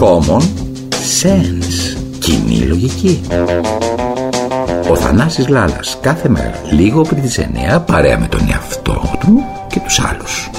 Common sense. Κοινή λογική. Ο Θανάσης Λάλας κάθε μέρα λίγο πριν τις 9 παρέα με τον εαυτό του και τους άλλους.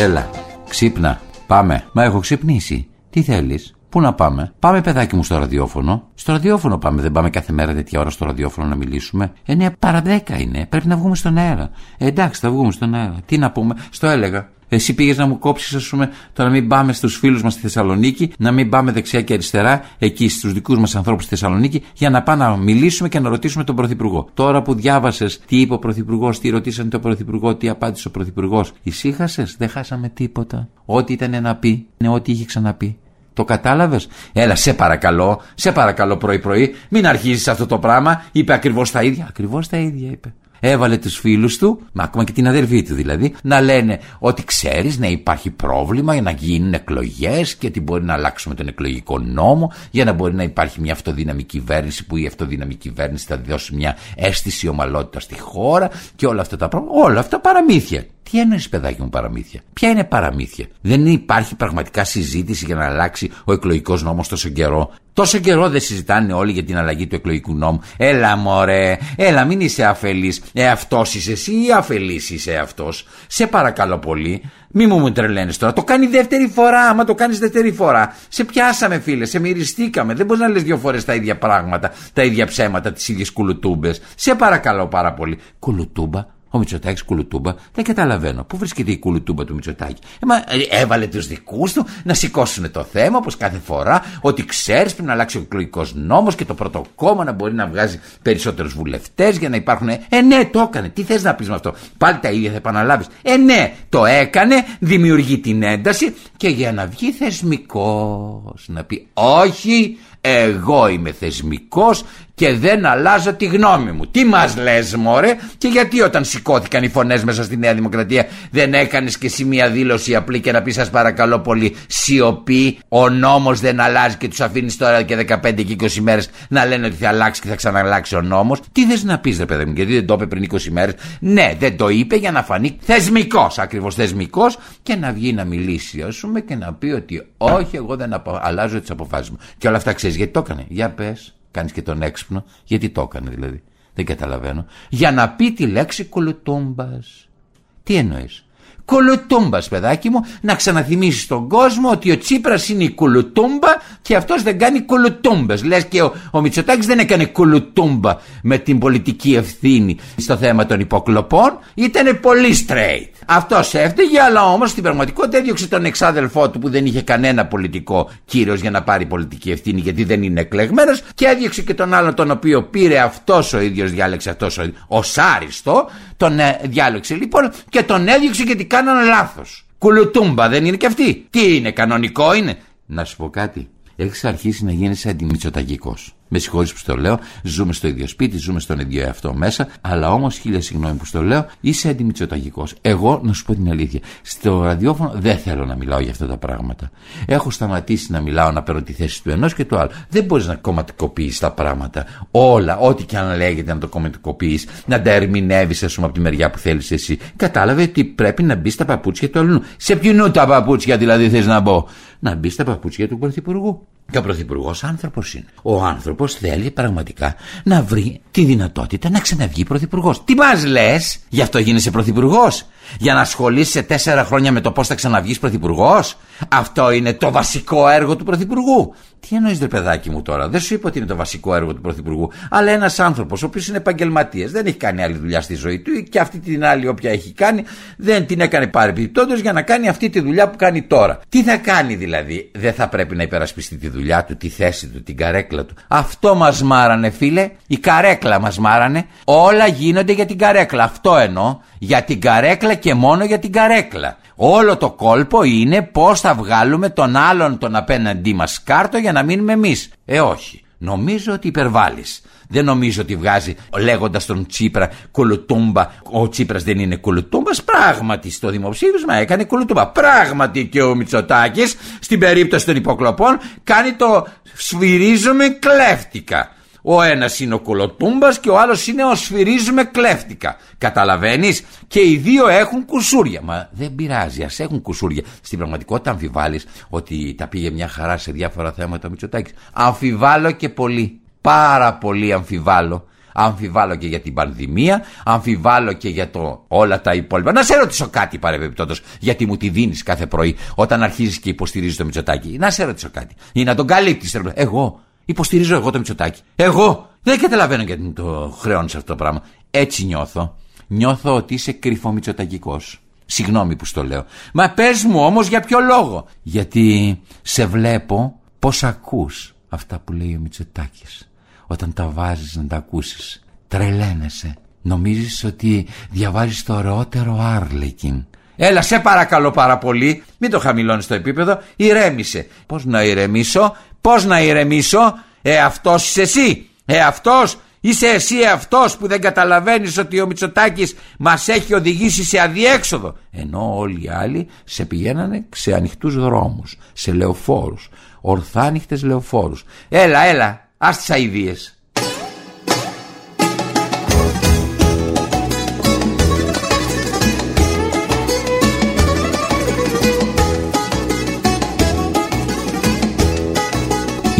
Έλα, ξύπνα, πάμε. Μα έχω ξυπνήσει. Τι θέλεις; Πού να πάμε; Πάμε, παιδάκι μου, στο ραδιόφωνο. Στο ραδιόφωνο πάμε. Δεν πάμε κάθε μέρα τέτοια ώρα στο ραδιόφωνο να μιλήσουμε. Εννέα παρά δέκα είναι. Πρέπει να βγούμε στον αέρα. Ε, εντάξει, θα βγούμε στον αέρα. Τι να πούμε; Στο έλεγα. Εσύ πήγες να μου κόψεις, ας πούμε, το να μην πάμε στους φίλους μας στη Θεσσαλονίκη, να μην πάμε δεξιά και αριστερά, εκεί στους δικούς μας ανθρώπους στη Θεσσαλονίκη, για να πάμε να μιλήσουμε και να ρωτήσουμε τον Πρωθυπουργό. Τώρα που διάβασες τι είπε ο Πρωθυπουργός, τι ρωτήσαν τον Πρωθυπουργό, τι απάντησε ο Πρωθυπουργός, ησύχασες, δεν χάσαμε τίποτα. Ό,τι ήταν να πει, είναι ό,τι είχε ξαναπεί. Το κατάλαβες; Έλα, σε παρακαλώ, σε παρακαλώ πρωί-πρωί, μην αρχίζεις αυτό το πράγμα. Είπε ακριβώς τα ίδια. Ακριβώς τα ίδια είπε. Έβαλε τους φίλους του, μα ακόμα και την αδερφή του δηλαδή, να λένε ότι ξέρεις να υπάρχει πρόβλημα για να γίνουν εκλογές και ότι μπορεί να αλλάξουμε τον εκλογικό νόμο για να μπορεί να υπάρχει μια αυτοδύναμη κυβέρνηση που η αυτοδύναμη κυβέρνηση θα δώσει μια αίσθηση ομαλότητας στη χώρα και όλα αυτά τα πράγματα. Όλα αυτά παραμύθια. Τι εννοείς, παιδάκι μου, παραμύθια; Ποια είναι παραμύθια; Δεν υπάρχει πραγματικά συζήτηση για να αλλάξει ο εκλογικός νόμος τόσο καιρό. Τόσο καιρό δεν συζητάνε όλοι για την αλλαγή του εκλογικού νόμου. Έλα, μωρέ, έλα, μην είσαι αφελής. Εαυτό είσαι εσύ ή αφελής είσαι αυτός; Σε παρακαλώ πολύ. Μη μου μου τρελαίνεις τώρα. Το κάνει δεύτερη φορά. Άμα το κάνεις δεύτερη φορά. Σε πιάσαμε, φίλε. Σε μυριστήκαμε. Δεν μπορείς να λες δύο φορές τα ίδια πράγματα, τα ίδια ψέματα, τις ίδιες κουλουτούμπες. Σε παρακαλώ πάρα πολύ. Κουλουτούμπα; Ο Μητσοτάκης κουλουτούμπα, δεν καταλαβαίνω. Πού βρίσκεται η κουλουτούμπα του Μητσοτάκη; Ε, μα, ε, έβαλε τους δικούς του να σηκώσουν το θέμα, όπως κάθε φορά, ότι ξέρεις πρέπει να αλλάξει ο εκλογικός νόμος και το πρώτο κόμμα να μπορεί να βγάζει περισσότερους βουλευτές για να υπάρχουν. Ε, ναι, το έκανε. Τι θες να πεις με αυτό; Πάλι τα ίδια θα επαναλάβεις. Ε, ναι, το έκανε, δημιουργεί την ένταση και για να βγει θεσμικός να πει όχι, εγώ είμαι θεσμικός και δεν αλλάζω τη γνώμη μου. Τι μας λες μωρέ; Και γιατί όταν σηκώθηκαν οι φωνές μέσα στη Νέα Δημοκρατία δεν έκανες και εσύ μια δήλωση απλή και να πεις σας παρακαλώ πολύ σιωπή ο νόμος δεν αλλάζει και τους αφήνεις τώρα και 15 και 20 μέρες να λένε ότι θα αλλάξει και θα ξαναλλάξει ο νόμος. Τι θες να πεις ρε παιδί μου γιατί δεν το είπε πριν 20 μέρες; Ναι δεν το είπε για να φανεί θεσμικός ακριβώς θεσμικός και να βγει να μιλήσει ας πούμε και να πει ότι όχι εγώ δεν αλλάζω τις αποφάσεις μου. Και όλα αυτά ξέρεις γιατί το έκανε. Για πες. Κάνεις και τον έξυπνο. Γιατί το έκανε δηλαδή. Δεν καταλαβαίνω. Για να πει τη λέξη κολοτούμπας. Τι εννοείς; Κολοτούμπας, παιδάκι μου, να ξαναθυμίσεις τον κόσμο ότι ο Τσίπρας είναι η κολοτούμπα και αυτός δεν κάνει κολοτούμπες. Λες και ο, ο Μητσοτάκης δεν έκανε κολοτούμπα με την πολιτική ευθύνη στο θέμα των υποκλοπών. Ήταν πολύ straight. Αυτό έφταιγε, αλλά όμως στην πραγματικότητα έδιωξε τον εξάδελφό του που δεν είχε κανένα πολιτικό κύριο για να πάρει πολιτική ευθύνη γιατί δεν είναι εκλεγμένος και έδιωξε και τον άλλον τον οποίο πήρε αυτός ο ίδιος, διάλεξε αυτός ο, ο Σάριστο, τον ε, διάλεξε λοιπόν και τον έδιωξε γιατί κάνανε λάθος. Κουλουτούμπα δεν είναι και αυτή. Τι είναι, κανονικό είναι. Να σου πω κάτι. Έχεις αρχίσει να γίνεσαι αντιμητσοταγικός. Με συγχωρείς που το λέω, ζούμε στο ίδιο σπίτι, ζούμε στον ίδιο εαυτό μέσα, αλλά όμως χίλια συγγνώμη που το λέω, είσαι αντιμητσοταγικός. Εγώ, να σου πω την αλήθεια, στο ραδιόφωνο δεν θέλω να μιλάω για αυτά τα πράγματα. Έχω σταματήσει να μιλάω, να παίρνω τη θέση του ενός και του άλλου. Δεν μπορείς να κομματικοποιήσει τα πράγματα. Όλα, ό,τι και αν λέγεται να το κομματικοποιείς, να τα ερμηνεύεις, ας πούμε, από τη μεριά που θέλεις εσύ. Κατάλαβε ότι πρέπει να μπεις στα παπούτσια του αλλού. Σε ποιον τα παπούτσια δηλαδή θες να μπω; Να μπεις στα παπούτσια του Πρωθυπουργού. Και ο Πρωθυπουργός άνθρωπος είναι. Ο άνθρωπος θέλει πραγματικά να βρει τη δυνατότητα να ξαναβγεί Πρωθυπουργός. Τι μας λες, γι' αυτό γίνεσαι Πρωθυπουργός. Για να ασχολείσαι τέσσερα χρόνια με το πώς θα ξαναβγείς Πρωθυπουργός. Αυτό είναι το βασικό έργο του Πρωθυπουργού. Τι εννοείς, ρε παιδάκι μου τώρα, δεν σου είπα ότι είναι το βασικό έργο του Πρωθυπουργού. Αλλά ένας άνθρωπος, ο οποίος είναι επαγγελματίας, δεν έχει κάνει άλλη δουλειά στη ζωή του και αυτή την άλλη, όποια έχει κάνει, δεν την έκανε παρεμπιπτόντως για να κάνει αυτή τη δουλειά που κάνει τώρα. Τι θα κάνει δηλαδή, δεν θα πρέπει να υπερασπιστεί τη δουλειά του, τη θέση του, την καρέκλα του. Αυτό μας μάρανε, φίλε, η καρέκλα μας μάρανε. Όλα γίνονται για την καρέκλα. Αυτό εννοώ. Για την καρέκλα και μόνο για την καρέκλα. Όλο το κόλπο είναι πώς θα βγάλουμε τον άλλον τον απέναντί μας κάρτο για να μείνουμε εμείς. Ε όχι, νομίζω ότι υπερβάλλεις. Δεν νομίζω ότι βγάζει λέγοντας τον Τσίπρα κολοτούμπα. Ο Τσίπρας δεν είναι κολοτούμπας. Πράγματι στο δημοψήφισμα έκανε κολοτούμπα. Πράγματι και ο Μητσοτάκης στην περίπτωση των υποκλοπών κάνει το σφυρίζομαι κλέφτηκα. Ο ένας είναι ο κολοτούμπας και ο άλλος είναι ο σφυρίζουμε κλέφτηκα. Καταλαβαίνεις, και οι δύο έχουν κουσούρια. Μα δεν πειράζει, ας έχουν κουσούρια. Στην πραγματικότητα αμφιβάλλεις ότι τα πήγε μια χαρά σε διάφορα θέματα ο Μητσοτάκης. Αμφιβάλλω και πολύ. Πάρα πολύ αμφιβάλλω. Αμφιβάλλω και για την πανδημία, αμφιβάλλω και για το όλα τα υπόλοιπα. Να σε ρωτήσω κάτι παρεμπιπτόντως, γιατί μου τη δίνεις κάθε πρωί όταν αρχίζεις και υποστηρίζεις το Μητσοτάκι. Να σε ρωτήσω κάτι. Ή να τον καλύπτεις. Εγώ Υποστηρίζω εγώ το Μητσοτάκι. Εγώ δεν καταλαβαίνω γιατί το χρεώνεις αυτό το πράγμα. Έτσι νιώθω. Νιώθω ότι είσαι κρυφό Μητσοτακικό. Συγγνώμη που στο λέω. Μα πες μου όμως για ποιο λόγο. Γιατί σε βλέπω πώ ακούς αυτά που λέει ο Μητσοτάκης. Όταν τα βάζεις να τα ακούσεις. Τρελαίνεσαι. Νομίζεις ότι διαβάζεις το ωραιότερο Άρλεκιν. Έλα σε παρακαλώ πάρα πολύ Μην το χαμηλώνεις το επίπεδο Ηρέμησε Πώς να ηρεμήσω; Πώς να ηρεμήσω, ε αυτός είσαι εσύ, ε αυτός Είσαι εσύ αυτός που δεν καταλαβαίνεις ότι ο Μητσοτάκης μας έχει οδηγήσει σε αδιέξοδο. Ενώ όλοι οι άλλοι σε πηγαίνανε σε ανοιχτούς δρόμους, σε λεωφόρους, ορθάνυχτες λεωφόρους. Έλα, έλα, ας τις αηδίες.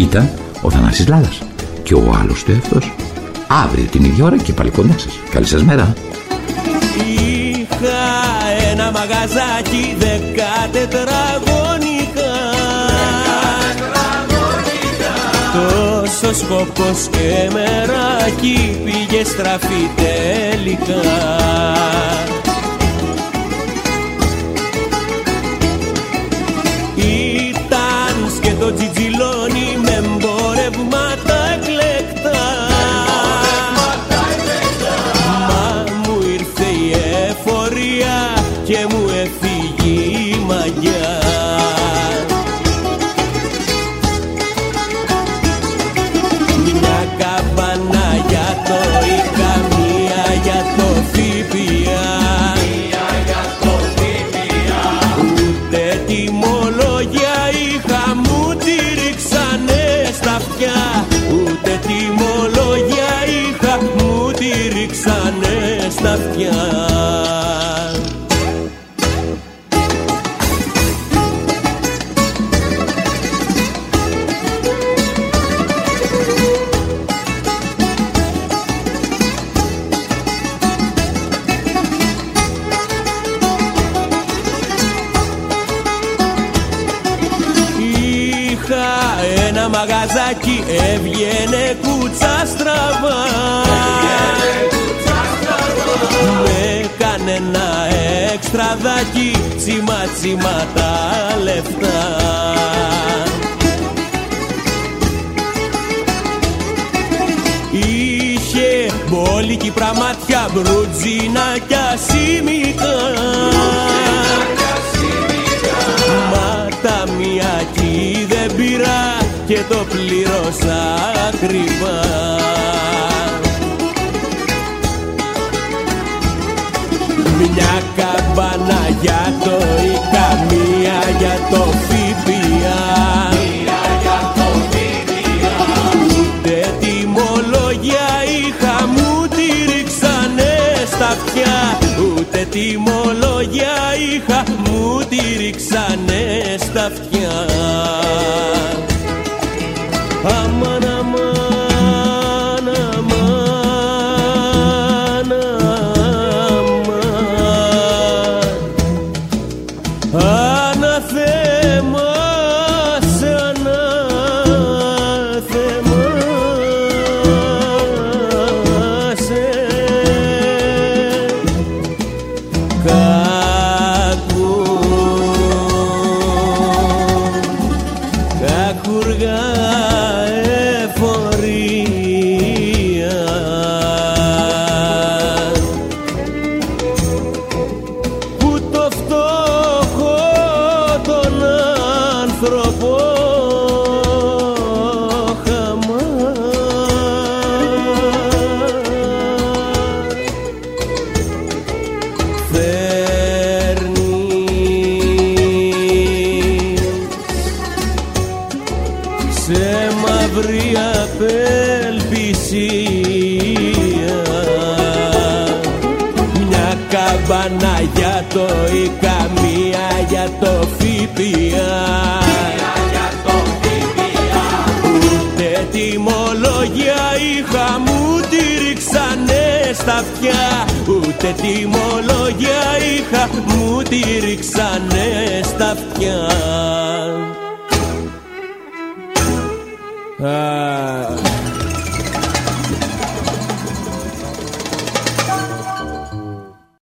Ήταν ο Θανάσης Λάλας και ο άλλος του εαυτός. Αύριο την ίδια ώρα και πάλι κοντά σας. Καλή σας μέρα. Είχα ένα μαγαζάκι δέκα τετραγωνικά Τόσος σκοπός και μεράκι πήγε στραφή τελικά μαγαζάκι έβγαινε κούτσα στραβά Με κανένα εξτραδάκι τσιμα τσιμα τα λεφτά. Είχε μπόλικη πραμάτια μπρουτζίνα κι ασήμικα Μα τα μία δεν πειρά και το πλήρωσα ακριβά Μια καμπάνα για το ΙΚΑ, μία για το ΦΠΑ. Μία για το ΦΠΑ. Ούτε τιμολόγια είχα, μου τη ρίξανε στα αυτιά. Ούτε τιμολόγια είχα, μου τη ρίξανε στα αυτιά σε μαύρη απελπισία. Μια καμπάνα για το ή καμία για το ΦΠΑ. Ούτε τιμολογία είχα μου τη ρίξανε στα αυτιά. Ούτε τιμολογία είχα μου τη ρίξανε στα αυτιά. Ah,